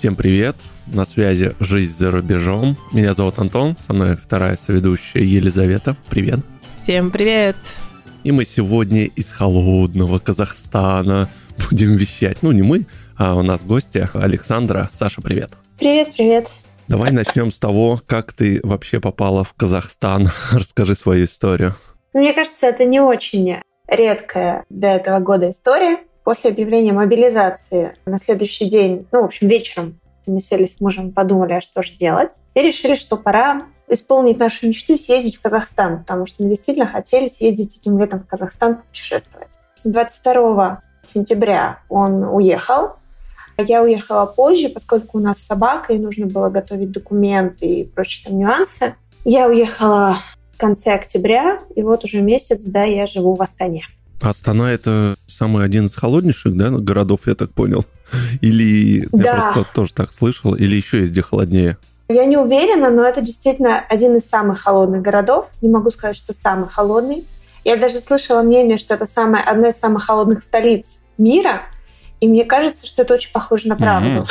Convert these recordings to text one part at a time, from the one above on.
Всем привет! На связи «Жизнь за рубежом». Меня зовут Антон, со мной вторая соведущая Елизавета. Привет! Всем привет! И мы сегодня из холодного Казахстана будем вещать. Ну, не мы, а у нас в гостях Александра. Саша, привет! Привет, привет! Давай начнем с того, как ты вообще попала в Казахстан. Расскажи свою историю. Мне кажется, это не очень редкая до этого года история после объявления мобилизации на следующий день, ну, в общем, вечером, мы сели с мужем, подумали, а что же делать, и решили, что пора исполнить нашу мечту съездить в Казахстан, потому что мы действительно хотели съездить этим летом в Казахстан путешествовать. 22 сентября он уехал, я уехала позже, поскольку у нас собака, и нужно было готовить документы и прочие там нюансы. Я уехала в конце октября, и вот уже месяц, да, я живу в Астане. Астана — это самый один из холоднейших, да, городов, я так понял? Или да. я просто тоже так слышал, или еще есть где холоднее? Я не уверена, но это действительно один из самых холодных городов. Не могу сказать, что самый холодный. Я даже слышала мнение, что это самая, одна из самых холодных столиц мира. И мне кажется, что это очень похоже на правду.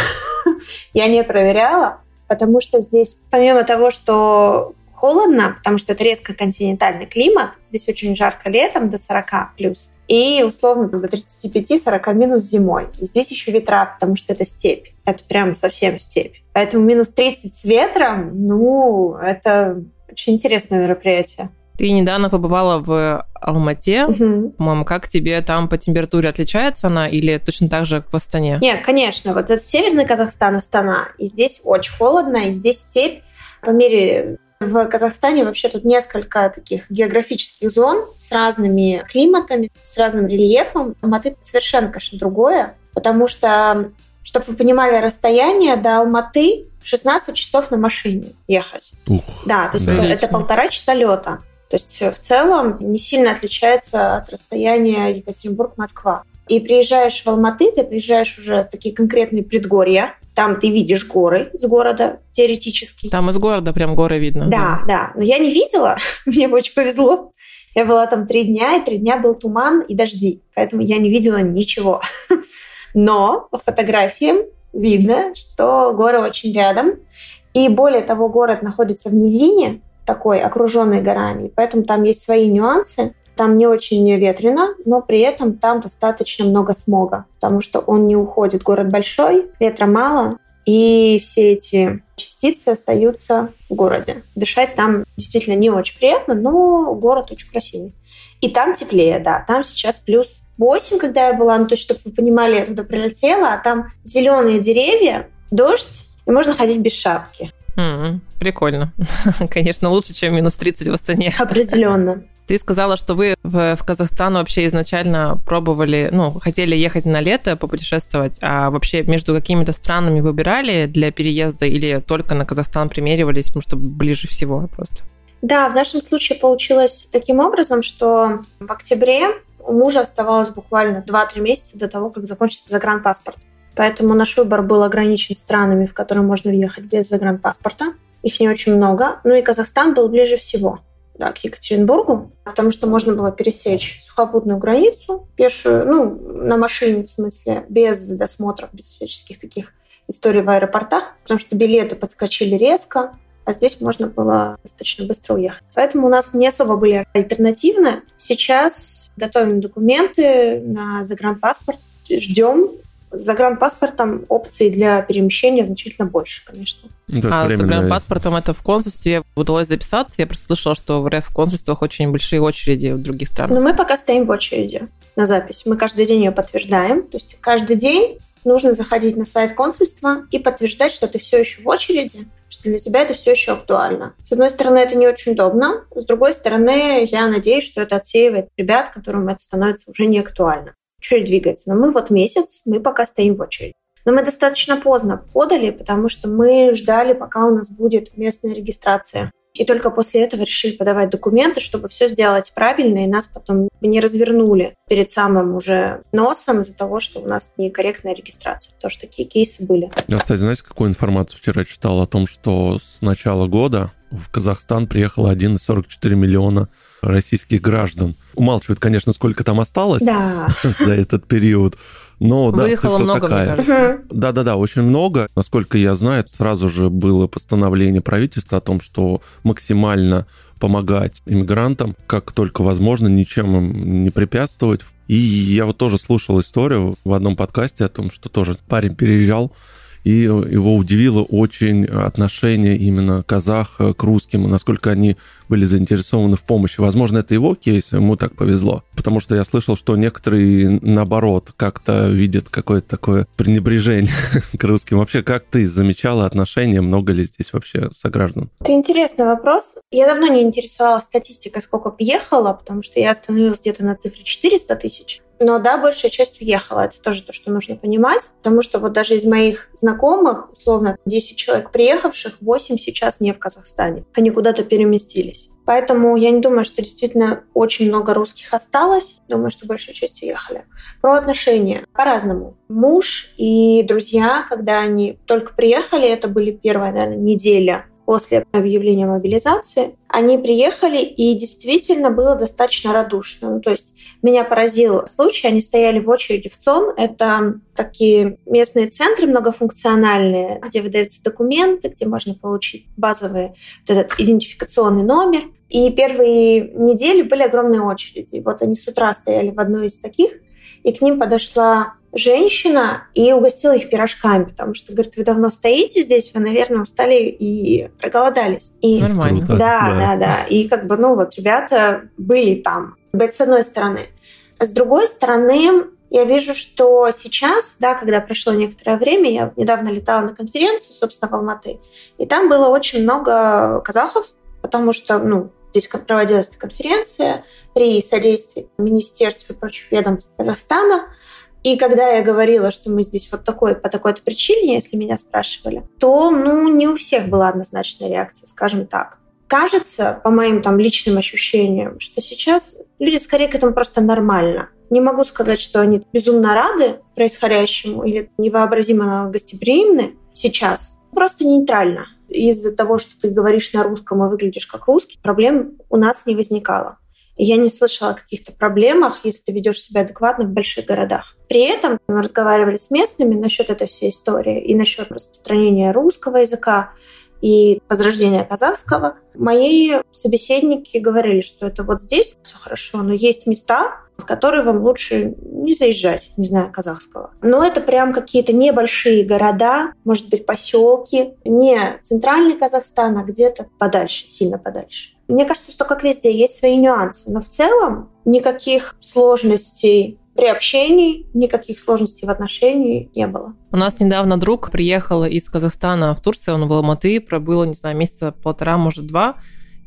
Mm-hmm. Я не проверяла, потому что здесь, помимо того, что холодно, потому что это резко континентальный климат. Здесь очень жарко летом, до 40 плюс. И условно до 35-40 минус зимой. И здесь еще ветра, потому что это степь. Это прям совсем степь. Поэтому минус 30 с ветром, ну, это очень интересное мероприятие. Ты недавно побывала в Алмате. Угу. По-моему, как тебе там по температуре отличается она или точно так же, как в Астане? Нет, конечно. Вот это северный Казахстан, Астана. И здесь очень холодно, и здесь степь. По мере в Казахстане вообще тут несколько таких географических зон с разными климатами, с разным рельефом. Алматы совершенно, конечно, другое, потому что, чтобы вы понимали расстояние до Алматы, 16 часов на машине ехать. Ух, да, то есть да. Это, это полтора часа лета. То есть в целом не сильно отличается от расстояния Екатеринбург-Москва. И приезжаешь в Алматы, ты приезжаешь уже в такие конкретные предгорья, там ты видишь горы с города теоретически. Там из города прям горы видно. Да, да. да. Но я не видела. Мне очень повезло. Я была там три дня, и три дня был туман и дожди. Поэтому я не видела ничего. Но по фотографиям видно, что горы очень рядом. И более того, город находится в низине, такой, окруженный горами. Поэтому там есть свои нюансы. Там не очень ветрено, но при этом там достаточно много смога, потому что он не уходит. Город большой, ветра мало, и все эти частицы остаются в городе. Дышать там действительно не очень приятно, но город очень красивый. И там теплее, да. Там сейчас плюс 8, когда я была, ну, то есть, чтобы вы понимали, я туда прилетела, а там зеленые деревья, дождь, и можно ходить без шапки. Mm, прикольно. Конечно, лучше, чем минус 30 в Астане. Определенно. Ты сказала, что вы в, в Казахстан вообще изначально пробовали, ну, хотели ехать на лето попутешествовать, а вообще между какими-то странами выбирали для переезда или только на Казахстан примеривались, потому что ближе всего просто? Да, в нашем случае получилось таким образом, что в октябре у мужа оставалось буквально 2-3 месяца до того, как закончится загранпаспорт. Поэтому наш выбор был ограничен странами, в которые можно въехать без загранпаспорта. Их не очень много. Ну и Казахстан был ближе всего да, к Екатеринбургу, потому что можно было пересечь сухопутную границу, пешую, ну, на машине, в смысле, без досмотров, без всяческих таких историй в аэропортах, потому что билеты подскочили резко, а здесь можно было достаточно быстро уехать. Поэтому у нас не особо были альтернативны. Сейчас готовим документы на загранпаспорт, ждем с загранпаспортом опций для перемещения значительно больше, конечно. Ну, а с загранпаспортом это в консульстве удалось записаться? Я просто слышала, что в РФ в консульствах очень большие очереди в других странах. Но мы пока стоим в очереди на запись. Мы каждый день ее подтверждаем. То есть каждый день нужно заходить на сайт консульства и подтверждать, что ты все еще в очереди, что для тебя это все еще актуально. С одной стороны, это не очень удобно. С другой стороны, я надеюсь, что это отсеивает ребят, которым это становится уже не актуально очередь двигается. Но мы вот месяц, мы пока стоим в очереди. Но мы достаточно поздно подали, потому что мы ждали, пока у нас будет местная регистрация. И только после этого решили подавать документы, чтобы все сделать правильно, и нас потом не развернули перед самым уже носом из-за того, что у нас некорректная регистрация. Потому что такие кейсы были. Я, кстати, знаете, какую информацию вчера читал о том, что с начала года в Казахстан приехало 1,44 миллиона российских граждан. Умалчивают, конечно, сколько там осталось да. за этот период. Но, да, Выехало цифра много, такая. Да-да-да, очень много. Насколько я знаю, сразу же было постановление правительства о том, что максимально помогать иммигрантам, как только возможно, ничем им не препятствовать. И я вот тоже слушал историю в одном подкасте о том, что тоже парень переезжал, и его удивило очень отношение именно казаха к русским, насколько они были заинтересованы в помощи. Возможно, это его кейс, ему так повезло. Потому что я слышал, что некоторые, наоборот, как-то видят какое-то такое пренебрежение к русским. Вообще, как ты замечала отношения? Много ли здесь вообще сограждан? Это интересный вопрос. Я давно не интересовалась статистикой, сколько приехало, потому что я остановилась где-то на цифре 400 тысяч. Но да, большая часть уехала. Это тоже то, что нужно понимать. Потому что вот даже из моих знакомых, условно, 10 человек приехавших, 8 сейчас не в Казахстане. Они куда-то переместились. Поэтому я не думаю, что действительно очень много русских осталось. Думаю, что большая часть уехали. Про отношения. По-разному. Муж и друзья, когда они только приехали, это были первая, наверное, неделя после объявления мобилизации, они приехали, и действительно было достаточно радушно. Ну, то есть меня поразил случай, они стояли в очереди в ЦОН, это такие местные центры многофункциональные, где выдаются документы, где можно получить базовый вот этот идентификационный номер. И первые недели были огромные очереди. Вот они с утра стояли в одной из таких, и к ним подошла женщина и угостила их пирожками, потому что, говорит, вы давно стоите здесь, вы, наверное, устали и проголодались. И, Нормально. Да, Да. да, да. И как бы, ну вот, ребята были там. Это с одной стороны. С другой стороны, я вижу, что сейчас, да, когда прошло некоторое время, я недавно летала на конференцию, собственно, в Алматы, и там было очень много казахов, потому что, ну, здесь проводилась эта конференция при содействии министерств и прочих ведомств Казахстана. И когда я говорила, что мы здесь вот такой, по такой-то причине, если меня спрашивали, то, ну, не у всех была однозначная реакция, скажем так. Кажется, по моим там личным ощущениям, что сейчас люди скорее к этому просто нормально. Не могу сказать, что они безумно рады происходящему или невообразимо гостеприимны сейчас. Просто нейтрально. Из-за того, что ты говоришь на русском и выглядишь как русский, проблем у нас не возникало. Я не слышала о каких-то проблемах, если ты ведешь себя адекватно в больших городах. При этом мы разговаривали с местными насчет этой всей истории и насчет распространения русского языка и возрождения казахского. Мои собеседники говорили, что это вот здесь все хорошо, но есть места, в которые вам лучше не заезжать, не знаю, казахского. Но это прям какие-то небольшие города, может быть, поселки, не центральный Казахстан, а где-то подальше, сильно подальше. Мне кажется, что как везде есть свои нюансы, но в целом никаких сложностей при общении, никаких сложностей в отношении не было. У нас недавно друг приехал из Казахстана в Турцию, он в Алматы, пробыл, не знаю, месяца полтора, может, два.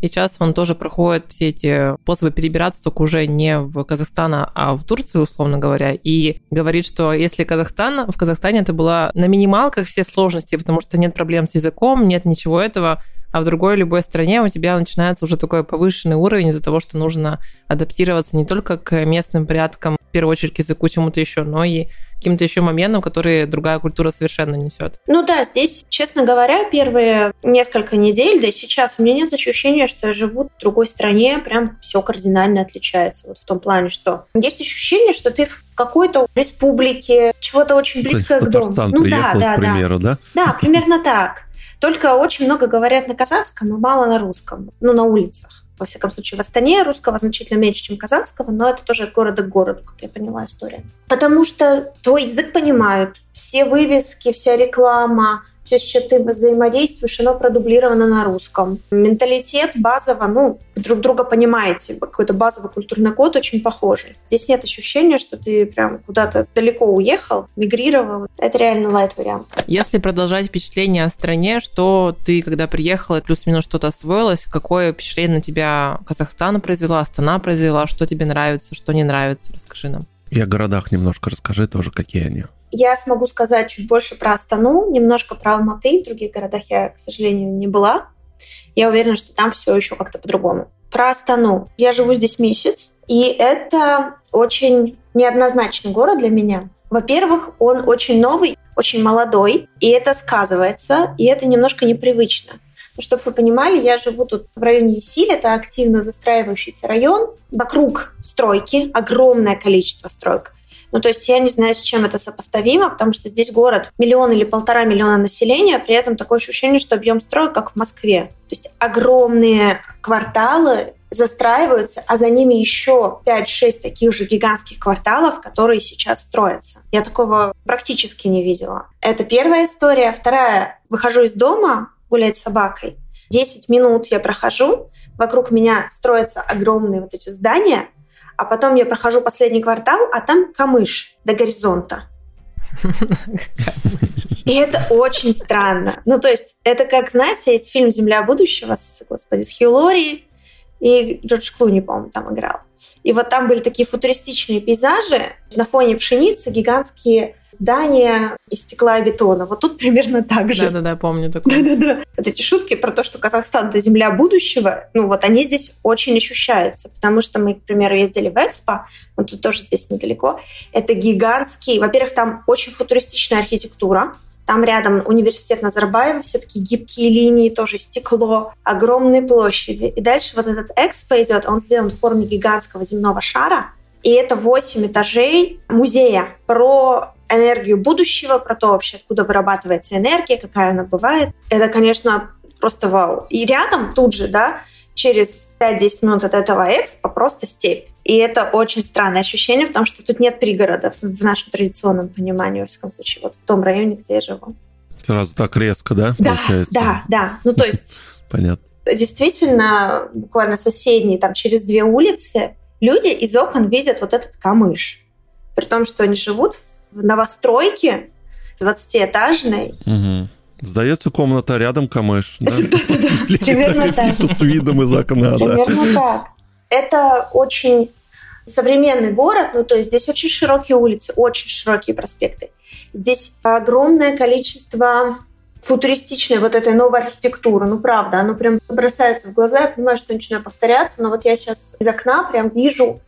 И сейчас он тоже проходит все эти способы перебираться, только уже не в Казахстан, а в Турцию, условно говоря. И говорит, что если Казахстан, в Казахстане это было на минималках все сложности, потому что нет проблем с языком, нет ничего этого, а в другой любой стране у тебя начинается уже такой повышенный уровень из-за того, что нужно адаптироваться не только к местным порядкам, в первую очередь к языку, чему-то еще, но и каким-то еще моментам, которые другая культура совершенно несет. Ну да, здесь, честно говоря, первые несколько недель, да и сейчас у меня нет ощущения, что я живу в другой стране, прям все кардинально отличается. Вот в том плане, что есть ощущение, что ты в какой-то республике, чего-то очень близкое к дому. Ну приехал, да, да, к примеру, да? да. Да, примерно так. Только очень много говорят на казахском, а мало на русском. Ну, на улицах. Во всяком случае, в Астане русского значительно меньше, чем казахского, но это тоже от города к городу, как я поняла история. Потому что твой язык понимают. Все вывески, вся реклама, все, с чем ты взаимодействуешь, оно продублировано на русском. Менталитет базово, ну, друг друга понимаете, какой-то базовый культурный код очень похожий. Здесь нет ощущения, что ты прям куда-то далеко уехал, мигрировал. Это реально лайт-вариант. Если продолжать впечатление о стране, что ты, когда приехала, плюс-минус что-то освоилась, какое впечатление на тебя Казахстан произвела, Астана произвела, что тебе нравится, что не нравится, расскажи нам. И о городах немножко расскажи тоже, какие они. Я смогу сказать чуть больше про Астану, немножко про Алматы. В других городах я, к сожалению, не была. Я уверена, что там все еще как-то по-другому. Про Астану. Я живу здесь месяц, и это очень неоднозначный город для меня. Во-первых, он очень новый, очень молодой, и это сказывается, и это немножко непривычно. Чтобы вы понимали, я живу тут в районе Исиль, это активно застраивающийся район. Вокруг стройки, огромное количество строек. Ну, то есть я не знаю, с чем это сопоставимо, потому что здесь город миллион или полтора миллиона населения, при этом такое ощущение, что объем строя как в Москве. То есть огромные кварталы застраиваются, а за ними еще 5-6 таких же гигантских кварталов, которые сейчас строятся. Я такого практически не видела. Это первая история. Вторая. Выхожу из дома гулять с собакой. 10 минут я прохожу, вокруг меня строятся огромные вот эти здания, а потом я прохожу последний квартал, а там камыш до горизонта. И это очень странно. Ну, то есть, это как, знаете, есть фильм «Земля будущего» с, господи, с Хью Лори, и Джордж Клуни, по-моему, там играл. И вот там были такие футуристичные пейзажи, на фоне пшеницы гигантские здания из стекла и бетона. Вот тут примерно так же. Да-да-да, помню такое. Да-да-да. Вот эти шутки про то, что Казахстан — это земля будущего, ну вот они здесь очень ощущаются, потому что мы, к примеру, ездили в Экспо, вот тут тоже здесь недалеко. Это гигантский... Во-первых, там очень футуристичная архитектура, там рядом университет Назарбаева, все таки гибкие линии, тоже стекло, огромные площади. И дальше вот этот экспо идет, он сделан в форме гигантского земного шара, и это 8 этажей музея про энергию будущего, про то вообще, откуда вырабатывается энергия, какая она бывает. Это, конечно, просто вау. И рядом тут же, да, через 5-10 минут от этого экспо просто степь. И это очень странное ощущение, потому что тут нет пригородов в нашем традиционном понимании, во всяком случае, вот в том районе, где я живу. Сразу так резко, да? Да, получается? да, да. Ну, то есть... Понятно. Действительно, буквально соседние, там, через две улицы, люди из окон видят вот этот камыш. При том, что они живут в новостройке 20-этажной. Угу. Сдается комната, рядом камыш. Примерно так. С видом из окна, Примерно так. Это очень современный город, ну то есть здесь очень широкие улицы, очень широкие проспекты. Здесь огромное количество футуристичной вот этой новой архитектуры. Ну, правда, оно прям бросается в глаза. Я понимаю, что начинаю повторяться, но вот я сейчас из окна прям вижу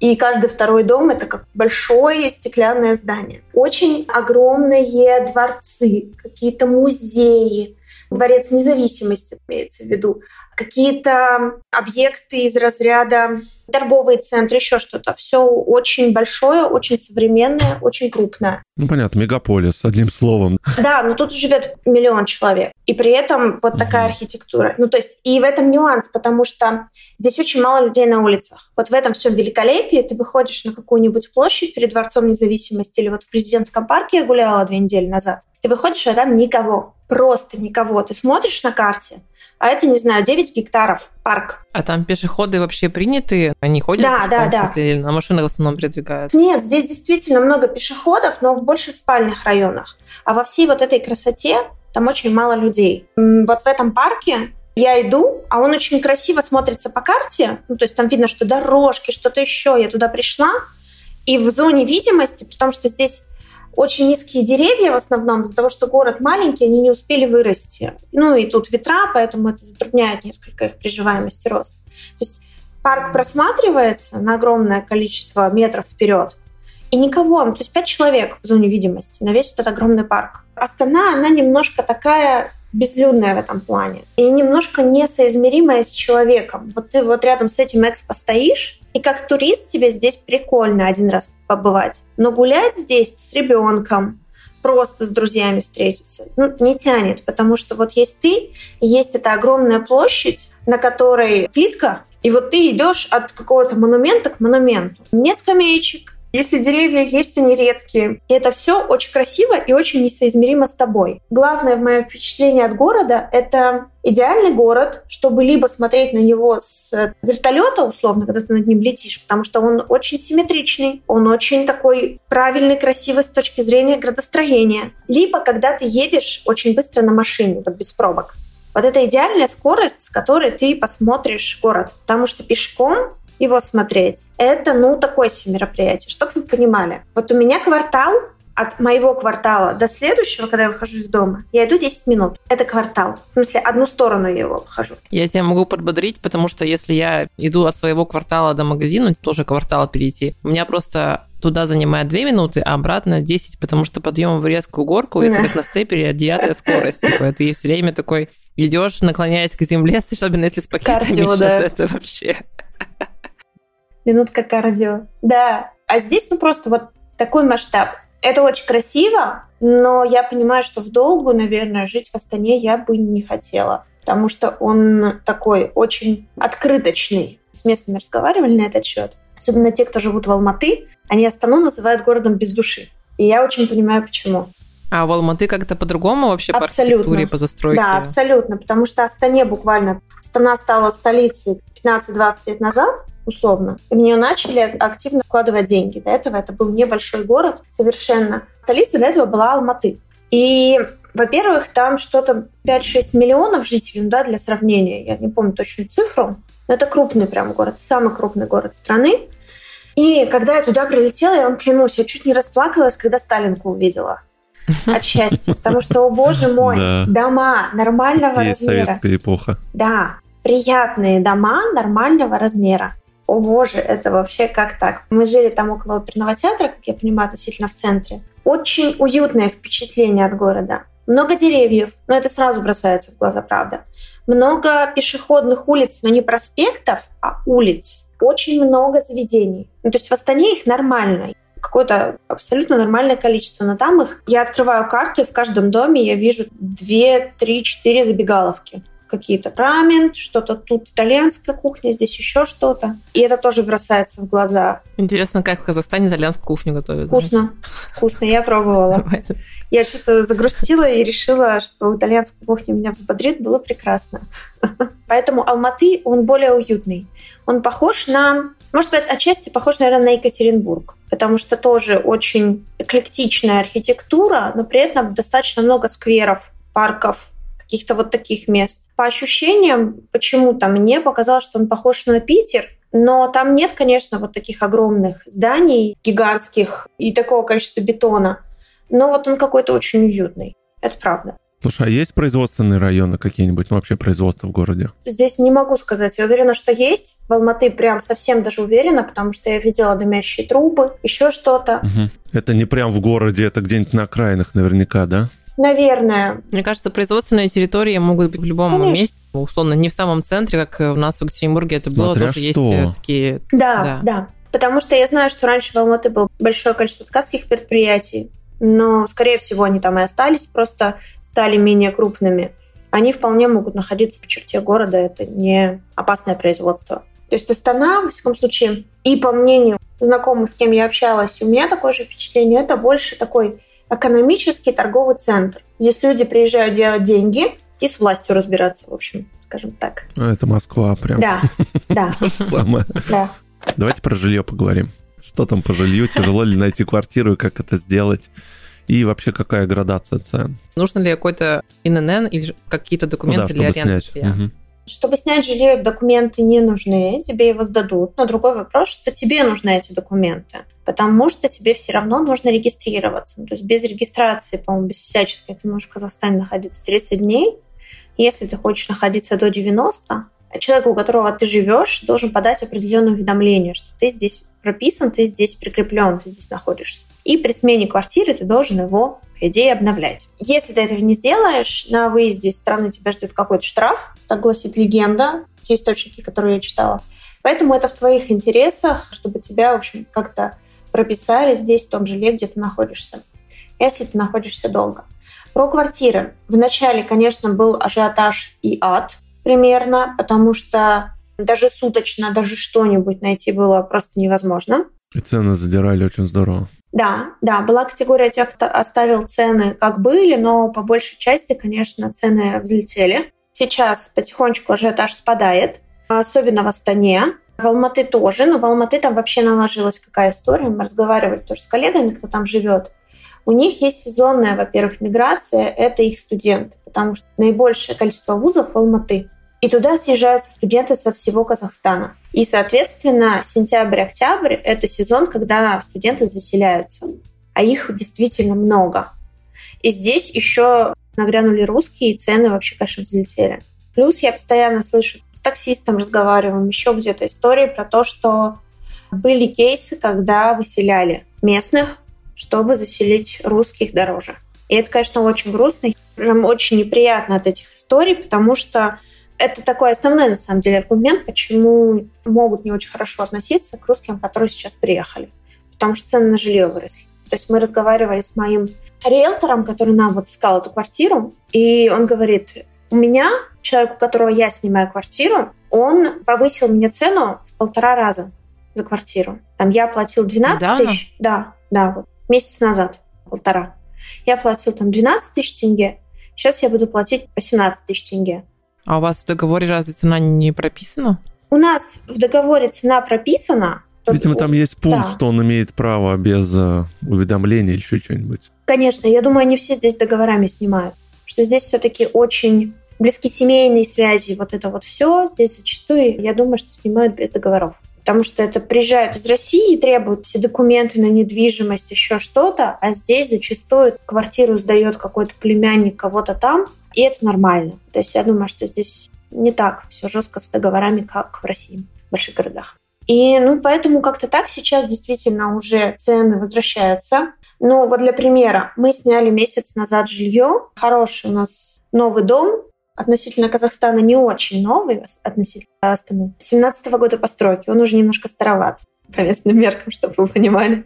и каждый второй дом — это как большое стеклянное здание. Очень огромные дворцы, какие-то музеи, дворец независимости имеется в виду, какие-то объекты из разряда торговые центры, еще что-то. Все очень большое, очень современное, очень крупное. Ну, понятно, мегаполис, одним словом. Да, но тут живет миллион человек. И при этом вот такая архитектура. Ну, то есть, и в этом нюанс, потому что здесь очень мало людей на улицах. Вот в этом всем великолепии ты выходишь на какую-нибудь площадь перед Дворцом независимости или вот в президентском парке я гуляла две недели назад. Ты выходишь, а там никого. Просто никого. Ты смотришь на карте, а это, не знаю, 9 гектаров парк. А там пешеходы вообще приняты? Они ходят? Да, да, да. Смысле, или на машинах в основном передвигают? Нет, здесь действительно много пешеходов, но больше в спальных районах. А во всей вот этой красоте там очень мало людей. Вот в этом парке я иду, а он очень красиво смотрится по карте. Ну, то есть там видно, что дорожки, что-то еще. Я туда пришла, и в зоне видимости, потому что здесь очень низкие деревья в основном, из-за того, что город маленький, они не успели вырасти. Ну и тут ветра, поэтому это затрудняет несколько их приживаемость и рост. То есть парк просматривается на огромное количество метров вперед, и никого, ну, то есть пять человек в зоне видимости на весь этот огромный парк. Астана, она немножко такая безлюдная в этом плане и немножко несоизмеримая с человеком. Вот ты вот рядом с этим экспо стоишь, и как турист тебе здесь прикольно один раз побывать. Но гулять здесь с ребенком, просто с друзьями встретиться, ну, не тянет, потому что вот есть ты, есть эта огромная площадь, на которой плитка, и вот ты идешь от какого-то монумента к монументу. Нет скамеечек, если деревья есть, они редкие. И это все очень красиво и очень несоизмеримо с тобой. Главное в моем впечатлении от города — это идеальный город, чтобы либо смотреть на него с вертолета, условно, когда ты над ним летишь, потому что он очень симметричный, он очень такой правильный, красивый с точки зрения градостроения. Либо когда ты едешь очень быстро на машине, вот без пробок. Вот это идеальная скорость, с которой ты посмотришь город. Потому что пешком его смотреть. Это, ну, такое себе мероприятие, чтобы вы понимали. Вот у меня квартал от моего квартала до следующего, когда я выхожу из дома, я иду 10 минут. Это квартал. В смысле, одну сторону я его обхожу. Я тебя могу подбодрить, потому что если я иду от своего квартала до магазина, тоже квартал перейти, у меня просто туда занимает 2 минуты, а обратно 10, потому что подъем в редкую горку, это как на степере девятая скорость. Типа, ты все время такой идешь, наклоняясь к земле, особенно если с пакетами, Кардио, да. это вообще минутка кардио. Да. А здесь, ну, просто вот такой масштаб. Это очень красиво, но я понимаю, что в долгу, наверное, жить в Астане я бы не хотела, потому что он такой очень открыточный. С местными разговаривали на этот счет. Особенно те, кто живут в Алматы, они Астану называют городом без души. И я очень понимаю, почему. А в Алматы как-то по-другому вообще абсолютно. по архитектуре, по застройке? Да, абсолютно, потому что Астане буквально... Астана стала столицей 15-20 лет назад, условно. И в нее начали активно вкладывать деньги. До этого это был небольшой город совершенно. Столица для этого была Алматы. И, во-первых, там что-то 5-6 миллионов жителей, ну да, для сравнения, я не помню точную цифру, но это крупный прям город, самый крупный город страны. И когда я туда прилетела, я вам клянусь, я чуть не расплакалась, когда Сталинку увидела от счастья. Потому что, о боже мой, да. дома нормального Есть размера. советская эпоха. Да, приятные дома нормального размера. О боже, это вообще как так? Мы жили там около оперного театра, как я понимаю, относительно в центре. Очень уютное впечатление от города. Много деревьев, но это сразу бросается в глаза, правда. Много пешеходных улиц, но не проспектов, а улиц. Очень много заведений. Ну, то есть в Астане их нормально какое-то абсолютно нормальное количество, но там их... Я открываю карту, и в каждом доме я вижу 2, 3, 4 забегаловки какие-то рамен, что-то тут итальянская кухня, здесь еще что-то. И это тоже бросается в глаза. Интересно, как в Казахстане итальянскую кухню готовят? Вкусно. Вкусно, я пробовала. Я что-то загрустила и решила, что итальянская кухня меня взбодрит, было прекрасно. Поэтому Алматы, он более уютный. Он похож на может быть, отчасти похож, наверное, на Екатеринбург, потому что тоже очень эклектичная архитектура, но при этом достаточно много скверов, парков, каких-то вот таких мест. По ощущениям, почему-то мне показалось, что он похож на Питер, но там нет, конечно, вот таких огромных зданий, гигантских и такого количества бетона. Но вот он какой-то очень уютный. Это правда. Слушай, а есть производственные районы какие-нибудь, ну, вообще производство в городе? Здесь не могу сказать. Я уверена, что есть. В Алматы прям совсем даже уверена, потому что я видела дымящие трубы, еще что-то. Угу. Это не прям в городе, это где-нибудь на окраинах наверняка, да? Наверное. Мне кажется, производственные территории могут быть в любом Конечно. месте, условно, не в самом центре, как у нас в Екатеринбурге это Смотря было, тоже что. есть э, такие... Да, да, да. Потому что я знаю, что раньше в Алматы было большое количество ткацких предприятий, но, скорее всего, они там и остались, просто стали менее крупными. Они вполне могут находиться в черте города, это не опасное производство. То есть Астана, во всяком случае, и по мнению знакомых, с кем я общалась, у меня такое же впечатление, это больше такой экономический торговый центр. Здесь люди приезжают делать деньги и с властью разбираться, в общем, скажем так. А это Москва прям. Да, да. То же самое. Да. Давайте про жилье поговорим. Что там по жилью? Тяжело ли найти квартиру и как это сделать? И вообще какая градация цен? Нужно ли какой-то ИНН или какие-то документы ну, да, для аренды? Снять. Угу. Чтобы снять жилье, документы не нужны, тебе его сдадут. Но другой вопрос, что тебе нужны эти документы потому что тебе все равно нужно регистрироваться. Ну, то есть без регистрации, по-моему, без всяческой, ты можешь в Казахстане находиться 30 дней. Если ты хочешь находиться до 90, человек, у которого ты живешь, должен подать определенное уведомление, что ты здесь прописан, ты здесь прикреплен, ты здесь находишься. И при смене квартиры ты должен его, по идее, обновлять. Если ты этого не сделаешь, на выезде из страны тебя ждет какой-то штраф, так гласит легенда, те источники, которые я читала. Поэтому это в твоих интересах, чтобы тебя, в общем, как-то прописали здесь, в том жиле, где ты находишься, если ты находишься долго. Про квартиры. Вначале, конечно, был ажиотаж и ад примерно, потому что даже суточно, даже что-нибудь найти было просто невозможно. И цены задирали очень здорово. Да, да, была категория тех, кто оставил цены как были, но по большей части, конечно, цены взлетели. Сейчас потихонечку ажиотаж спадает, особенно в Астане. В Алматы тоже, но в Алматы там вообще наложилась какая история. Мы разговаривали тоже с коллегами, кто там живет. У них есть сезонная, во-первых, миграция, это их студенты, потому что наибольшее количество вузов в Алматы. И туда съезжаются студенты со всего Казахстана. И, соответственно, сентябрь-октябрь — это сезон, когда студенты заселяются. А их действительно много. И здесь еще нагрянули русские, и цены вообще, конечно, взлетели. Плюс я постоянно слышу, с таксистом разговариваем, еще где-то истории про то, что были кейсы, когда выселяли местных, чтобы заселить русских дороже. И это, конечно, очень грустно, прям очень неприятно от этих историй, потому что это такой основной, на самом деле, аргумент, почему могут не очень хорошо относиться к русским, которые сейчас приехали. Потому что цены на жилье выросли. То есть мы разговаривали с моим риэлтором, который нам вот искал эту квартиру, и он говорит, у меня, человек, у которого я снимаю квартиру, он повысил мне цену в полтора раза за квартиру. Там я платил 12 да, тысяч. Да, да, вот месяц назад, полтора. Я платил там 12 тысяч тенге, сейчас я буду платить 18 тысяч тенге. А у вас в договоре разве цена не прописана? У нас в договоре цена прописана. Видимо, там есть пункт, да. что он имеет право без uh, уведомления или еще что-нибудь. Конечно, я думаю, они все здесь договорами снимают. Что здесь все-таки очень близкие семейные связи, вот это вот все, здесь зачастую, я думаю, что снимают без договоров. Потому что это приезжают из России и требуют все документы на недвижимость, еще что-то, а здесь зачастую квартиру сдает какой-то племянник кого-то там, и это нормально. То есть я думаю, что здесь не так все жестко с договорами, как в России, в больших городах. И ну, поэтому как-то так сейчас действительно уже цены возвращаются. Ну, вот для примера, мы сняли месяц назад жилье. Хороший у нас новый дом, относительно Казахстана не очень новый, относительно Астаны. 17 -го года постройки, он уже немножко староват по местным меркам, чтобы вы понимали.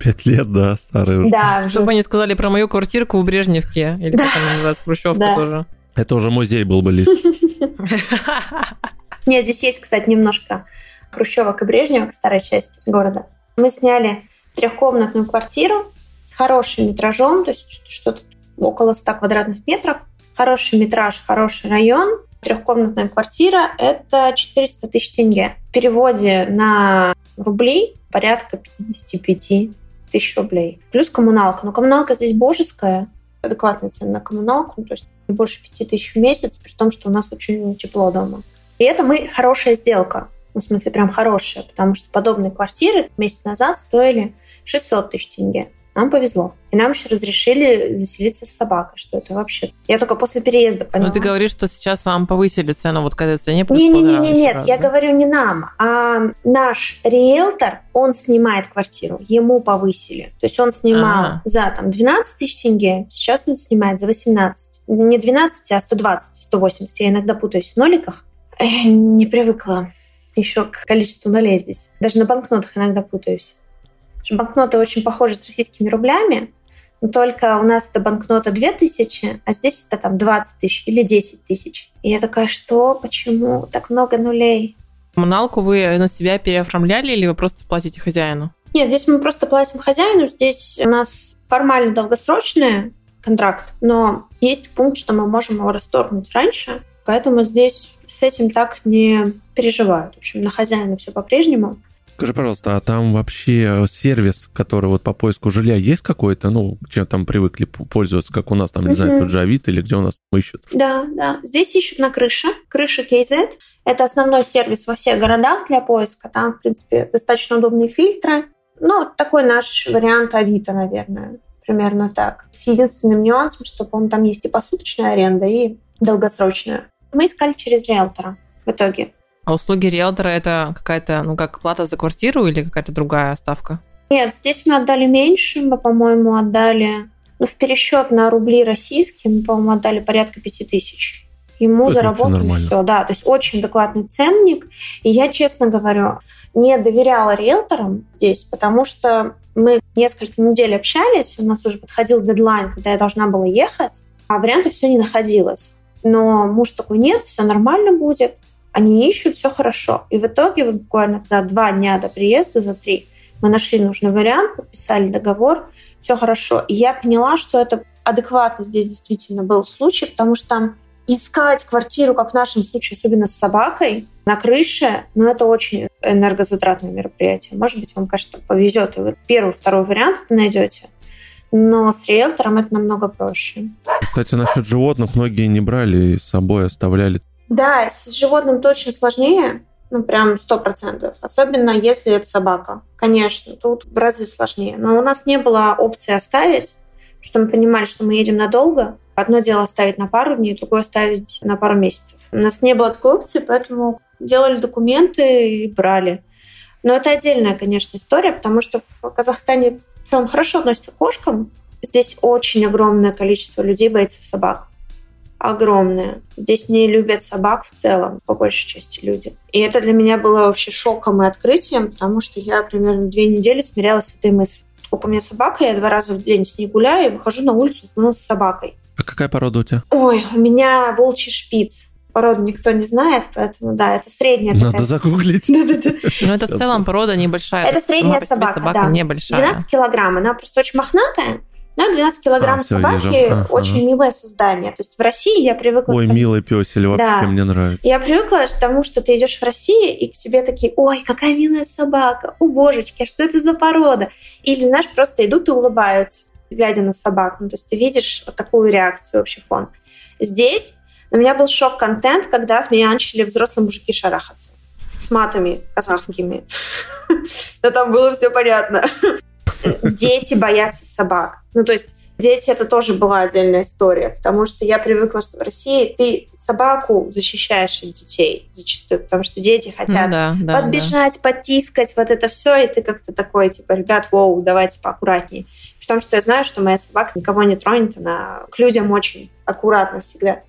Пять лет, да, старый уже. Да, уже. Чтобы они сказали про мою квартирку в Брежневке, или да. как она называется, Хрущевка да. тоже. Это уже музей был бы лишь. Нет, здесь есть, кстати, немножко Хрущевок и Брежневок, старая часть города. Мы сняли трехкомнатную квартиру с хорошим метражом, то есть что-то около 100 квадратных метров, Хороший метраж, хороший район, трехкомнатная квартира – это 400 тысяч тенге. В переводе на рубли порядка 55 тысяч рублей. Плюс коммуналка. Но коммуналка здесь божеская, адекватная цена на коммуналку, ну, то есть не больше 5 тысяч в месяц, при том, что у нас очень тепло дома. И это мы хорошая сделка. Ну, в смысле, прям хорошая, потому что подобные квартиры месяц назад стоили 600 тысяч тенге. Нам повезло. И нам еще разрешили заселиться с собакой, что это вообще... Я только после переезда поняла. Ну, ты говоришь, что сейчас вам повысили цену вот к этой цене? Не-не-не, нет, раз, я да? говорю не нам, а наш риэлтор, он снимает квартиру, ему повысили. То есть он снимал ага. за там 12 тысяч тенге, сейчас он снимает за 18. Не 12, а 120, 180. Я иногда путаюсь в ноликах. Я не привыкла еще к количеству нулей здесь. Даже на банкнотах иногда путаюсь банкноты очень похожи с российскими рублями, но только у нас это банкнота 2000, а здесь это там 20 тысяч или 10 тысяч. И я такая, что, почему так много нулей? Коммуналку вы на себя переоформляли или вы просто платите хозяину? Нет, здесь мы просто платим хозяину. Здесь у нас формально долгосрочный контракт, но есть пункт, что мы можем его расторгнуть раньше. Поэтому здесь с этим так не переживают. В общем, на хозяина все по-прежнему. Скажи, пожалуйста, а там вообще сервис, который вот по поиску жилья есть какой-то, ну, чем там привыкли пользоваться, как у нас там, не uh-huh. знаю, тут же Авито или где у нас ищут? Да, да. Здесь ищут на крыше. Крыша KZ. Это основной сервис во всех городах для поиска. Там, в принципе, достаточно удобные фильтры. Ну, такой наш вариант Авито, наверное. Примерно так. С единственным нюансом, что, по-моему, там есть и посуточная аренда, и долгосрочная. Мы искали через риэлтора в итоге. А услуги риэлтора это какая-то, ну, как плата за квартиру или какая-то другая ставка? Нет, здесь мы отдали меньше, мы, по-моему, отдали, ну, в пересчет на рубли российские, мы, по-моему, отдали порядка пяти тысяч. Ему это заработали все, да, то есть очень адекватный ценник. И я, честно говорю, не доверяла риэлторам здесь, потому что мы несколько недель общались, у нас уже подходил дедлайн, когда я должна была ехать, а вариантов все не находилось. Но муж такой, нет, все нормально будет они ищут, все хорошо. И в итоге вот буквально за два дня до приезда, за три, мы нашли нужный вариант, подписали договор, все хорошо. И я поняла, что это адекватно здесь действительно был случай, потому что искать квартиру, как в нашем случае, особенно с собакой, на крыше, ну, это очень энергозатратное мероприятие. Может быть, вам, конечно, повезет, и вы первый, второй вариант найдете, но с риэлтором это намного проще. Кстати, насчет животных многие не брали и с собой оставляли да, с животным точно сложнее, ну прям сто процентов. Особенно если это собака. Конечно, тут в разы сложнее. Но у нас не было опции оставить, что мы понимали, что мы едем надолго. Одно дело оставить на пару дней, другое оставить на пару месяцев. У нас не было такой опции, поэтому делали документы и брали. Но это отдельная, конечно, история, потому что в Казахстане в целом хорошо относятся к кошкам. Здесь очень огромное количество людей боится собак огромное. Здесь не любят собак в целом, по большей части люди. И это для меня было вообще шоком и открытием, потому что я примерно две недели смирялась с этой мыслью. поскольку у меня собака, я два раза в день с ней гуляю и выхожу на улицу в основном с собакой. А какая порода у тебя? Ой, у меня волчий шпиц. Породу никто не знает, поэтому да, это средняя Надо такая. загуглить. Ну, это в целом порода небольшая. Это средняя собака, собака да. небольшая. 12 килограмм. Она просто очень мохнатая. Но 12 килограмм А, собаки. Ага. очень милое создание. То есть в России я привыкла Ой, к милый песель, вообще Да. мне нравится. Я привыкла к тому, что ты идешь в России, и к тебе такие, ой, какая милая собака, о, божечки, а что это за порода? Или, знаешь, просто идут и улыбаются, глядя на собаку. Ну, то есть ты видишь вот такую реакцию, общий фон. Здесь у меня был шок-контент, когда от меня начали взрослые мужики шарахаться с матами казахскими. Но там было все понятно. Дети боятся собак. Ну, то есть дети это тоже была отдельная история, потому что я привыкла, что в России ты собаку защищаешь от детей зачастую, потому что дети Ну хотят да, да, да. подбежать, потискать, вот это все, и ты как-то такой, типа, ребят, воу, давайте поаккуратнее. Потому что я знаю, что моя собака никого не тронет, она к людям очень аккуратна всегда.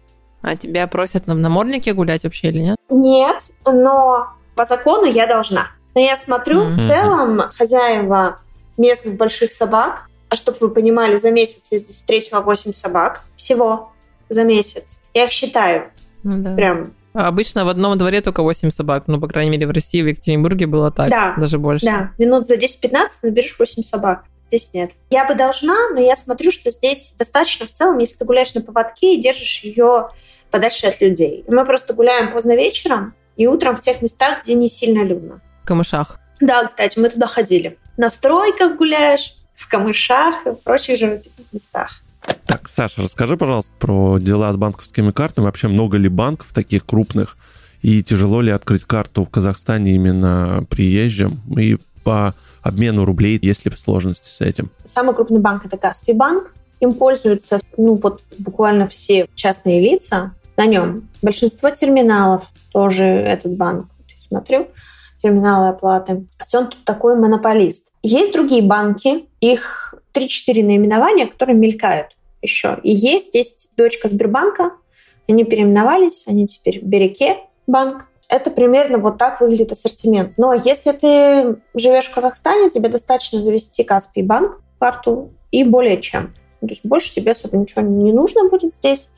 А тебя просят на наморднике гулять вообще или нет? Нет, но по закону я должна. Но я смотрю, в Мгм. целом хозяева местных больших собак, а чтобы вы понимали, за месяц я здесь встретила 8 собак всего за месяц. Я их считаю Ну да. прям. А Обычно в одном дворе только 8 собак. Ну, по крайней мере, в России, в Екатеринбурге было так. Да, Даже больше. Да, минут за 10-15 наберешь 8 собак. Здесь нет. Я бы должна, но я смотрю, что здесь достаточно в целом, если ты гуляешь на поводке и держишь ее подальше от людей. Мы просто гуляем поздно вечером и утром в тех местах, где не сильно людно. В камышах. Да, кстати, мы туда ходили. На стройках гуляешь, в камышах и в прочих живописных местах. Так, Саша, расскажи, пожалуйста, про дела с банковскими картами. Вообще много ли банков таких крупных? И тяжело ли открыть карту в Казахстане именно приезжим? И по обмену рублей есть ли сложности с этим? Самый крупный банк – это Каспий банк. Им пользуются ну, вот, буквально все частные лица на нем. Большинство терминалов тоже этот банк. Я смотрю, терминалы оплаты. Он тут такой монополист. Есть другие банки, их 3-4 наименования, которые мелькают еще. И есть здесь дочка Сбербанка, они переименовались, они теперь Береке банк. Это примерно вот так выглядит ассортимент. Но если ты живешь в Казахстане, тебе достаточно завести Каспий банк, карту, и более чем. То есть больше тебе особо ничего не нужно будет здесь.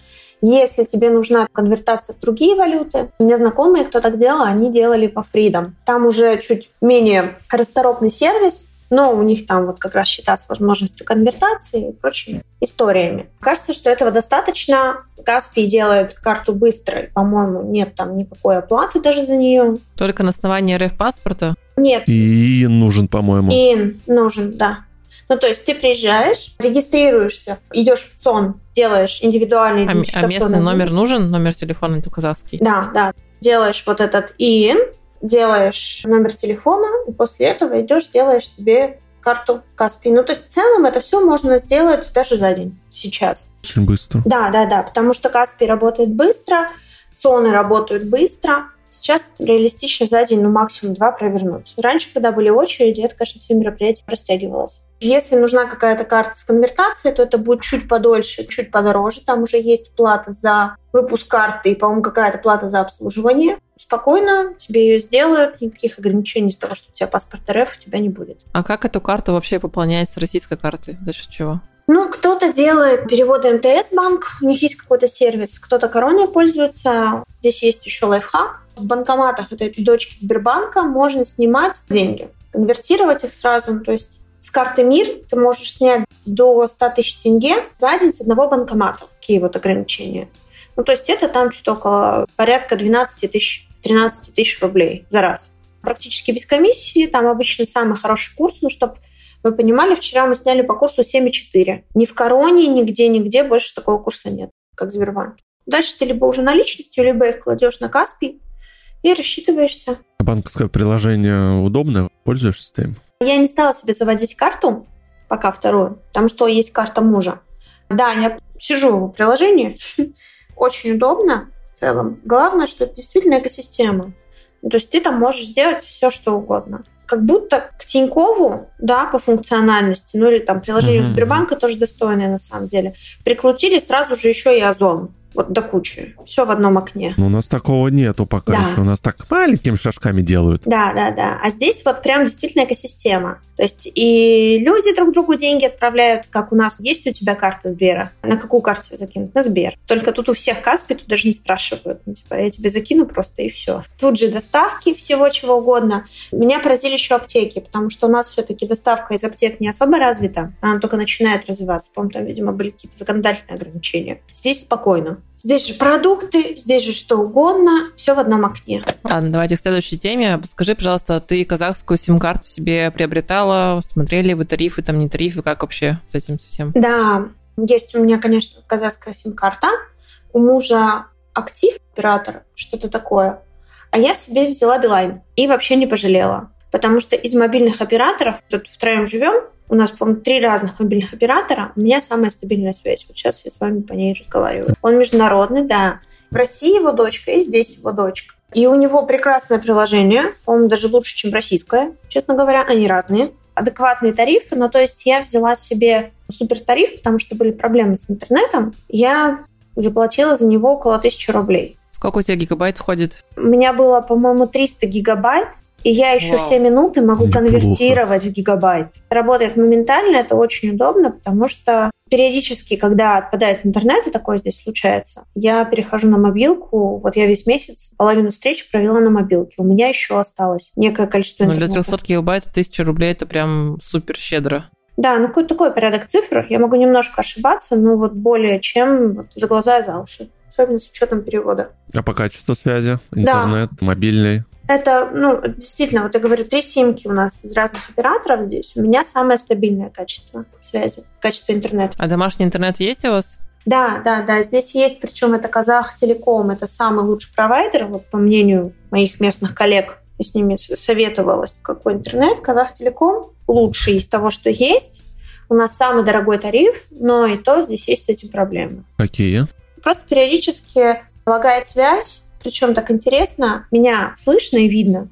Если тебе нужна конвертация в другие валюты, у меня знакомые, кто так делал, они делали по Freedom. Там уже чуть менее расторопный сервис, но у них там вот как раз счета с возможностью конвертации и прочими историями. Кажется, что этого достаточно. Каспий делает карту быстро, по-моему, нет там никакой оплаты даже за нее. Только на основании РФ-паспорта. Нет, И нужен, по-моему. ин нужен, да. Ну, то есть ты приезжаешь, регистрируешься, идешь в ЦОН, делаешь индивидуальный А, а местный номер нужен? Номер телефона это казахский. Да, да. Делаешь вот этот ИИН, делаешь номер телефона, и после этого идешь, делаешь себе карту Каспий. Ну, то есть в целом это все можно сделать даже за день сейчас. Очень быстро. Да, да, да, потому что Каспий работает быстро, ЦОНы работают быстро. Сейчас реалистично за день, ну, максимум два провернуть. Раньше, когда были очереди, это, конечно, все мероприятие растягивалось. Если нужна какая-то карта с конвертацией, то это будет чуть подольше, чуть подороже. Там уже есть плата за выпуск карты и, по-моему, какая-то плата за обслуживание. Спокойно тебе ее сделают, никаких ограничений из того, что у тебя паспорт РФ у тебя не будет. А как эту карту вообще пополнять с российской карты? За счет чего? Ну, кто-то делает переводы МТС банк, у них есть какой-то сервис, кто-то короной пользуется. Здесь есть еще лайфхак. В банкоматах этой дочки Сбербанка можно снимать деньги, конвертировать их сразу. То есть с карты МИР ты можешь снять до 100 тысяч тенге за день с одного банкомата. Такие вот ограничения. Ну, то есть это там что-то около порядка 12 тысяч, 13 тысяч рублей за раз. Практически без комиссии. Там обычно самый хороший курс, ну, чтобы вы понимали, вчера мы сняли по курсу 7,4. Ни в Короне, нигде, нигде больше такого курса нет, как в. Дальше ты либо уже наличностью, либо их кладешь на Каспий и рассчитываешься. А Банковское приложение удобное? Пользуешься ты им? Я не стала себе заводить карту, пока вторую, потому что есть карта мужа. Да, я сижу в приложении, очень удобно в целом. Главное, что это действительно экосистема. Ну, То есть ты там можешь сделать все, что угодно. Как будто к Тинькову, да, по функциональности, ну или там приложение. Сбербанка тоже достойное на самом деле, прикрутили сразу же еще и Озон. Вот до кучи. Все в одном окне. Ну, у нас такого нету пока Да. еще. У нас так маленькими шажками делают. Да, да, да. А здесь вот прям действительно экосистема. То есть и люди друг другу деньги отправляют, как у нас. Есть у тебя карта Сбера? На какую карту закинуть? На Сбер. Только тут у всех Каспи, тут даже не спрашивают. Ну, типа, я тебе закину просто и все. Тут же доставки всего чего угодно. Меня поразили еще аптеки, потому что у нас все-таки доставка из аптек не особо развита. Она только начинает развиваться. По-моему, там, видимо, были какие-то законодательные ограничения. Здесь спокойно. Здесь же продукты, здесь же что угодно, все в одном окне. Ладно, давайте к следующей теме. Скажи, пожалуйста, ты казахскую сим-карту себе приобретала? Смотрели вы тарифы, там не тарифы? Как вообще с этим совсем? Да, есть у меня, конечно, казахская сим-карта. У мужа актив оператор, что-то такое. А я себе взяла Билайн и вообще не пожалела. Потому что из мобильных операторов, тут втроем живем, у нас, по-моему, три разных мобильных оператора. У меня самая стабильная связь. Вот сейчас я с вами по ней разговариваю. Он международный, да. В России его дочка и здесь его дочка. И у него прекрасное приложение, по-моему, даже лучше, чем российское, честно говоря. Они разные. Адекватные тарифы, но то есть я взяла себе супер тариф, потому что были проблемы с интернетом. Я заплатила за него около тысячи рублей. Сколько у тебя гигабайт входит? У меня было, по-моему, 300 гигабайт, и я еще Вау. все минуты могу Неплохо. конвертировать в гигабайт. Работает моментально, это очень удобно, потому что периодически, когда отпадает интернет, и такое здесь случается, я перехожу на мобилку. Вот я весь месяц половину встреч провела на мобилке. У меня еще осталось некое количество интернета. Ну, для 300 гигабайт 1000 рублей это прям супер щедро. Да, ну какой такой порядок цифр. Я могу немножко ошибаться, но вот более чем вот, за глаза и за уши. Особенно с учетом перевода. А по качеству связи? Интернет, да. мобильный? Это, ну, действительно, вот я говорю, три симки у нас из разных операторов здесь. У меня самое стабильное качество связи, качество интернета. А домашний интернет есть у вас? Да, да, да, здесь есть, причем это Казах Телеком, это самый лучший провайдер, вот по мнению моих местных коллег, я с ними советовалась, какой интернет, Казах Телеком лучший из того, что есть. У нас самый дорогой тариф, но и то здесь есть с этим проблемы. Какие? Просто периодически лагает связь, причем так интересно, меня слышно и видно,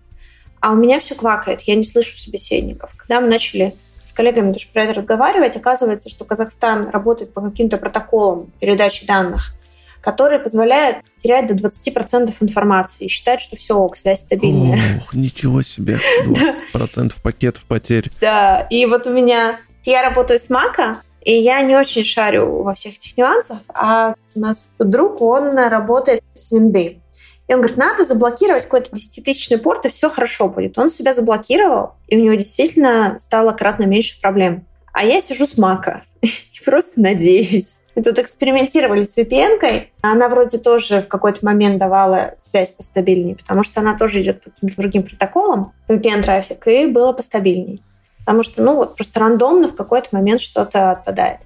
а у меня все квакает, я не слышу собеседников. Когда мы начали с коллегами даже про это разговаривать, оказывается, что Казахстан работает по каким-то протоколам передачи данных, которые позволяют терять до 20% информации и считать, что все ок, связь стабильная. Ох, ничего себе, 20% пакетов потерь. Да, и вот у меня... Я работаю с Мака, и я не очень шарю во всех этих нюансах, а у нас друг, он работает с Винды. И он говорит, надо заблокировать какой-то десятитысячный порт, и все хорошо будет. Он себя заблокировал, и у него действительно стало кратно меньше проблем. А я сижу с Мака и просто надеюсь. Мы тут экспериментировали с VPN-кой. Она вроде тоже в какой-то момент давала связь постабильнее, потому что она тоже идет по каким-то другим протоколам, VPN-трафик, и было постабильнее. Потому что, ну, вот просто рандомно в какой-то момент что-то отпадает.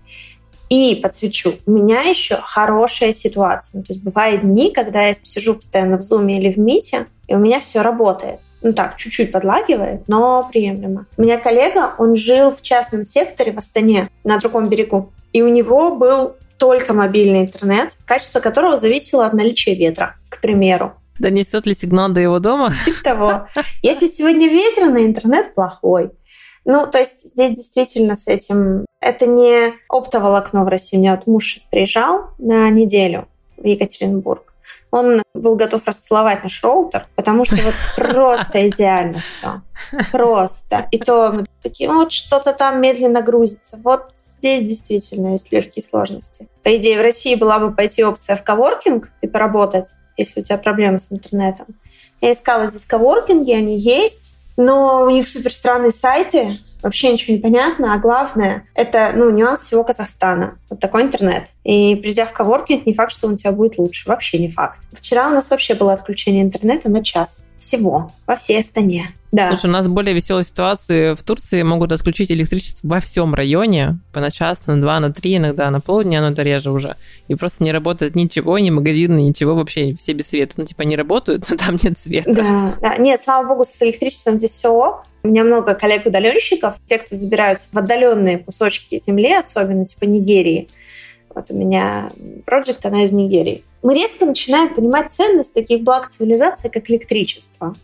И подсвечу, у меня еще хорошая ситуация. То есть бывают дни, когда я сижу постоянно в Zoom или в Мите, и у меня все работает. Ну так, чуть-чуть подлагивает, но приемлемо. У меня коллега, он жил в частном секторе в Астане, на другом берегу. И у него был только мобильный интернет, качество которого зависело от наличия ветра, к примеру. Да несет ли сигнал до его дома? Типа того. Если сегодня ветрено, интернет плохой. Ну, то есть здесь действительно с этим... Это не оптоволокно в России. У меня вот муж сейчас приезжал на неделю в Екатеринбург. Он был готов расцеловать наш роутер, потому что вот просто идеально все. Просто. И то мы такие, вот что-то там медленно грузится. Вот здесь действительно есть легкие сложности. По идее, в России была бы пойти опция в коворкинг и поработать, если у тебя проблемы с интернетом. Я искала здесь коворкинги, они есть, но у них супер странные сайты, вообще ничего не понятно, а главное, это ну, нюанс всего Казахстана. Вот такой интернет. И придя в коворкинг, не факт, что он у тебя будет лучше. Вообще не факт. Вчера у нас вообще было отключение интернета на час. Всего. Во всей Астане. Да. Слушай, у нас более веселые ситуации. В Турции могут отключить электричество во всем районе по на час, на два, на три, иногда на полдня, но это реже уже. И просто не работает ничего, ни магазины, ничего вообще, все без света. Ну, типа, они работают, но там нет света. Да, да. Нет, слава богу, с электричеством здесь все ок. У меня много коллег-удаленщиков, те, кто забираются в отдаленные кусочки земли, особенно типа Нигерии. Вот у меня проект, она из Нигерии. Мы резко начинаем понимать ценность таких благ цивилизации, как электричество,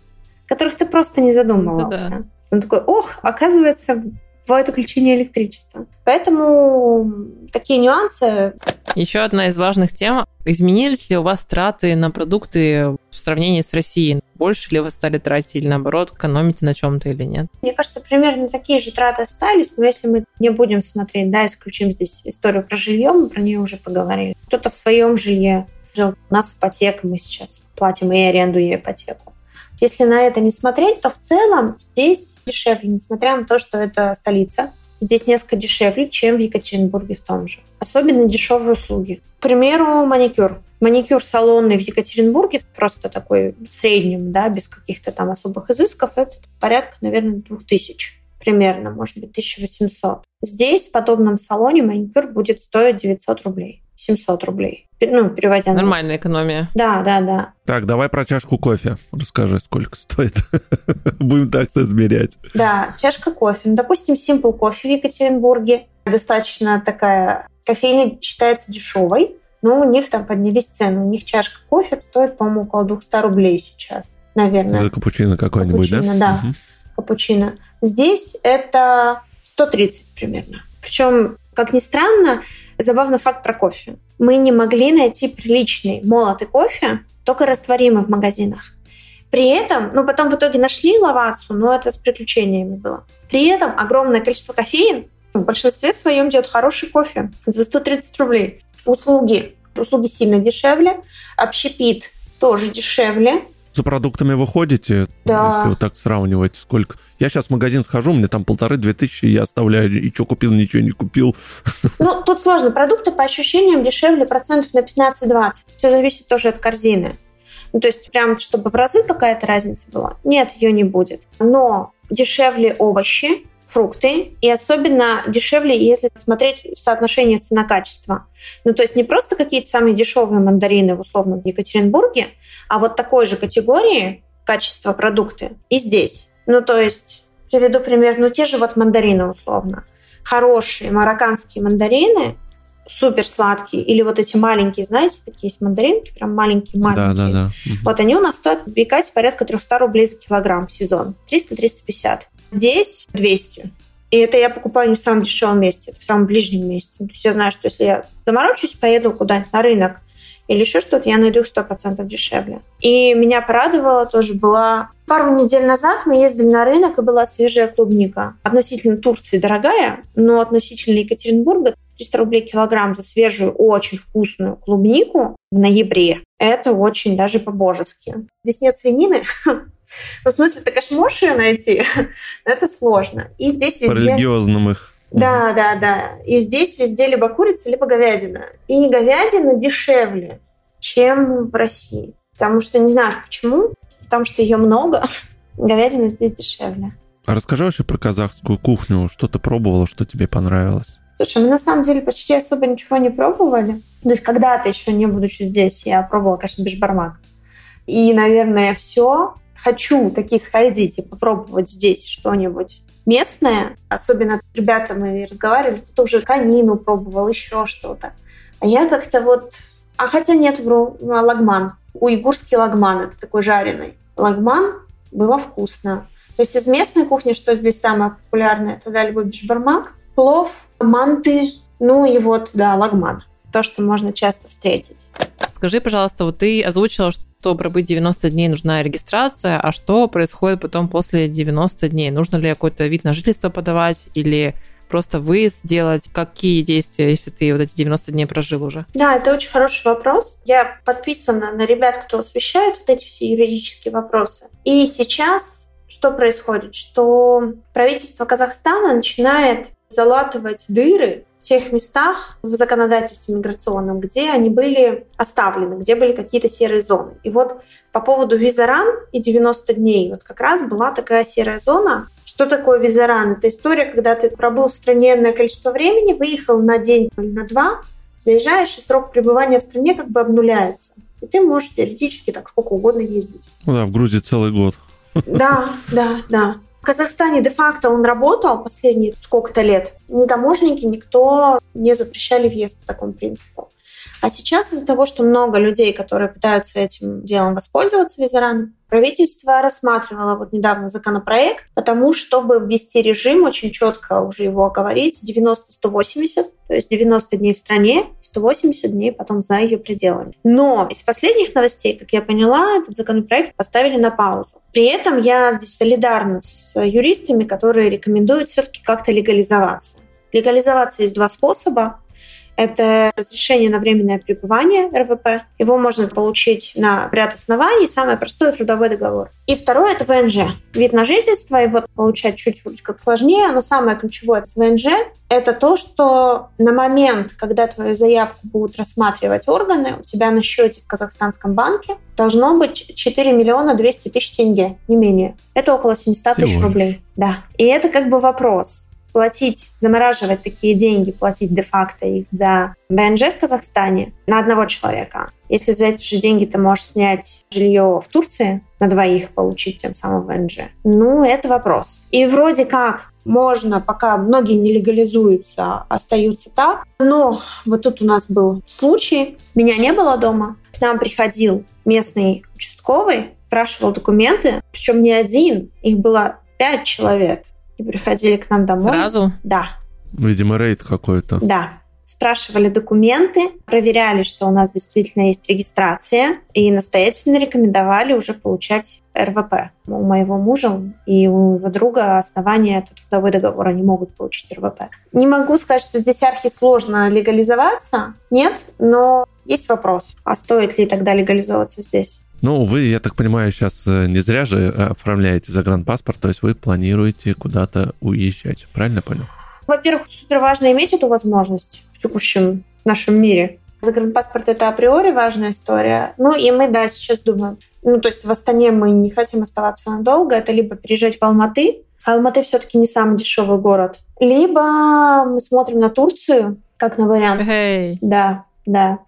которых ты просто не задумывался. Да-да. Он такой, ох, оказывается, бывают отключения электричества. Поэтому такие нюансы. Еще одна из важных тем. Изменились ли у вас траты на продукты в сравнении с Россией? Больше ли вы стали тратить или наоборот экономите на чем-то или нет? Мне кажется, примерно такие же траты остались, но если мы не будем смотреть, да, исключим здесь историю про жилье, мы про нее уже поговорили. Кто-то в своем жилье жил, у нас ипотека, мы сейчас платим и аренду, и ипотеку. Если на это не смотреть, то в целом здесь дешевле, несмотря на то, что это столица. Здесь несколько дешевле, чем в Екатеринбурге в том же. Особенно дешевые услуги. К примеру, маникюр. Маникюр салонный в Екатеринбурге, просто такой среднем, да, без каких-то там особых изысков, это порядка, наверное, 2000 примерно, может быть, 1800. Здесь в подобном салоне маникюр будет стоить 900 рублей. 700 рублей. Ну, переводя на... Нормальная экономия. Да, да, да. Так, давай про чашку кофе. Расскажи, сколько стоит. Будем так измерять. Да, чашка кофе. Ну, допустим, Simple Coffee в Екатеринбурге. Достаточно такая... Кофейня считается дешевой, но у них там поднялись цены. У них чашка кофе стоит, по-моему, около 200 рублей сейчас, наверное. За капучино какой-нибудь, да? да. Угу. Капучино. Здесь это 130 примерно. Причем, как ни странно, Забавный факт про кофе. Мы не могли найти приличный молотый кофе, только растворимый в магазинах. При этом, ну потом в итоге нашли лавацу, но это с приключениями было. При этом огромное количество кофеин в большинстве своем делают хороший кофе за 130 рублей. Услуги. Услуги сильно дешевле. Общепит тоже дешевле за продуктами вы ходите? Да. Если вот так сравнивать, сколько... Я сейчас в магазин схожу, мне там полторы-две тысячи, я оставляю, и что купил, ничего не купил. Ну, тут сложно. Продукты по ощущениям дешевле процентов на 15-20. Все зависит тоже от корзины. Ну, то есть прям, чтобы в разы какая-то разница была? Нет, ее не будет. Но дешевле овощи, фрукты, и особенно дешевле, если смотреть в соотношение цена-качество. Ну, то есть не просто какие-то самые дешевые мандарины в условном Екатеринбурге, а вот такой же категории качества продукты и здесь. Ну, то есть, приведу пример, ну, те же вот мандарины условно. Хорошие марокканские мандарины, супер сладкие, или вот эти маленькие, знаете, такие есть мандаринки, прям маленькие-маленькие. Да, да, да. Вот они у нас стоят в Викате порядка 300 рублей за килограмм в сезон. 300-350. Здесь 200. И это я покупаю не в самом дешевом месте, это в самом ближнем месте. То есть я знаю, что если я заморочусь, поеду куда-нибудь на рынок или еще что-то, я найду их 100% дешевле. И меня порадовало тоже была... Пару недель назад мы ездили на рынок, и была свежая клубника. Относительно Турции дорогая, но относительно Екатеринбурга 300 рублей килограмм за свежую, очень вкусную клубнику в ноябре. Это очень даже по-божески. Здесь нет свинины, Ну, в смысле, ты, конечно, можешь ее найти, но это сложно. И здесь везде... По религиозным их. Да, да, да. И здесь везде либо курица, либо говядина. И говядина дешевле, чем в России. Потому что не знаешь почему, потому что ее много. Говядина здесь дешевле. А расскажи вообще про казахскую кухню. Что ты пробовала, что тебе понравилось? Слушай, мы на самом деле почти особо ничего не пробовали. То есть когда-то еще не будучи здесь, я пробовала, конечно, бешбармак. И, наверное, все хочу таки сходить и попробовать здесь что-нибудь местное. Особенно ребята мы разговаривали, кто-то уже конину пробовал, еще что-то. А я как-то вот... А хотя нет, вру, лагман. Уйгурский лагман, это такой жареный. Лагман было вкусно. То есть из местной кухни, что здесь самое популярное, туда либо бишбармак, плов, манты, ну и вот, да, лагман. То, что можно часто встретить. Скажи, пожалуйста, вот ты озвучила, что пробыть 90 дней нужна регистрация, а что происходит потом после 90 дней? Нужно ли какой-то вид на жительство подавать или просто выезд делать? Какие действия, если ты вот эти 90 дней прожил уже? Да, это очень хороший вопрос. Я подписана на ребят, кто освещает вот эти все юридические вопросы. И сейчас что происходит? Что правительство Казахстана начинает залатывать дыры тех местах в законодательстве миграционном, где они были оставлены, где были какие-то серые зоны. И вот по поводу визаран и 90 дней, вот как раз была такая серая зона. Что такое визаран? Это история, когда ты пробыл в стране энное количество времени, выехал на день или на два, заезжаешь, и срок пребывания в стране как бы обнуляется. И ты можешь теоретически так сколько угодно ездить. Ну да, в Грузии целый год. Да, да, да. В Казахстане де-факто он работал последние сколько-то лет. Ни таможенники, никто не запрещали въезд по такому принципу. А сейчас из-за того, что много людей, которые пытаются этим делом воспользоваться визараном, правительство рассматривало вот недавно законопроект, потому чтобы ввести режим, очень четко уже его оговорить, 90-180, то есть 90 дней в стране, 180 дней потом за ее пределами. Но из последних новостей, как я поняла, этот законопроект поставили на паузу. При этом я здесь солидарна с юристами, которые рекомендуют все-таки как-то легализоваться. Легализоваться есть два способа. Это разрешение на временное пребывание РВП. Его можно получить на ряд оснований. Самое простое – трудовой договор. И второе – это ВНЖ. Вид на жительство. Его получать чуть вроде как сложнее, но самое ключевое с ВНЖ – это то, что на момент, когда твою заявку будут рассматривать органы, у тебя на счете в Казахстанском банке должно быть 4 миллиона 200 тысяч тенге, не менее. Это около 700 тысяч рублей. Да. И это как бы вопрос платить, замораживать такие деньги, платить де-факто их за БНЖ в Казахстане на одного человека. Если за эти же деньги ты можешь снять жилье в Турции, на двоих получить тем самым ВНЖ. Ну, это вопрос. И вроде как можно, пока многие не легализуются, остаются так. Но вот тут у нас был случай. Меня не было дома. К нам приходил местный участковый, спрашивал документы, причем не один, их было пять человек и приходили к нам домой. Сразу? Да. Видимо, рейд какой-то. Да. Спрашивали документы, проверяли, что у нас действительно есть регистрация, и настоятельно рекомендовали уже получать РВП. У моего мужа и у его друга основания это трудовой договор, они могут получить РВП. Не могу сказать, что здесь архи сложно легализоваться, нет, но есть вопрос, а стоит ли тогда легализоваться здесь? Ну, вы, я так понимаю, сейчас э, не зря же оформляете загранпаспорт, то есть вы планируете куда-то уезжать, правильно понял? Во-первых, супер важно иметь эту возможность в текущем нашем мире. Загранпаспорт – это априори важная история. Ну и мы, да, сейчас думаем, ну то есть в Астане мы не хотим оставаться надолго, это либо переезжать в Алматы, а Алматы все-таки не самый дешевый город, либо мы смотрим на Турцию, как на вариант. Hey. Да, да.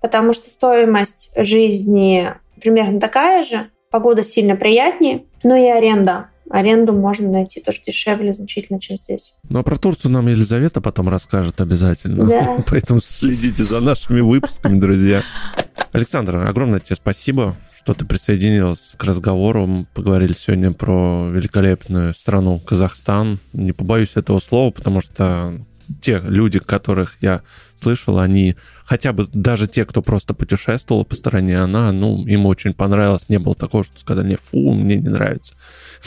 Потому что стоимость жизни примерно такая же, погода сильно приятнее, но и аренда. Аренду можно найти тоже дешевле значительно, чем здесь. Ну, а про Турцию нам Елизавета потом расскажет обязательно. Да. Поэтому следите за нашими выпусками, друзья. Александр, огромное тебе спасибо, что ты присоединилась к разговору. Поговорили сегодня про великолепную страну Казахстан. Не побоюсь этого слова, потому что те люди, которых я слышал, они, хотя бы даже те, кто просто путешествовал по стране, она, ну, им очень понравилось. Не было такого, что сказали, не, фу, мне не нравится.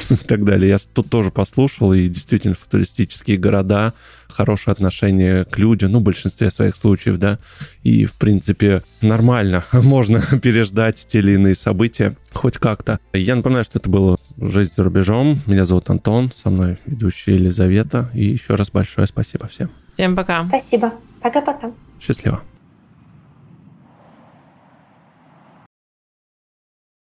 И так далее. Я тут тоже послушал, и действительно футуристические города, хорошее отношение к людям, ну, в большинстве своих случаев, да, и, в принципе, нормально, можно переждать те или иные события хоть как-то. Я напоминаю, что это было «Жизнь за рубежом». Меня зовут Антон, со мной ведущая Елизавета, и еще раз большое спасибо всем. Всем пока. Спасибо. Пока-пока. Счастливо.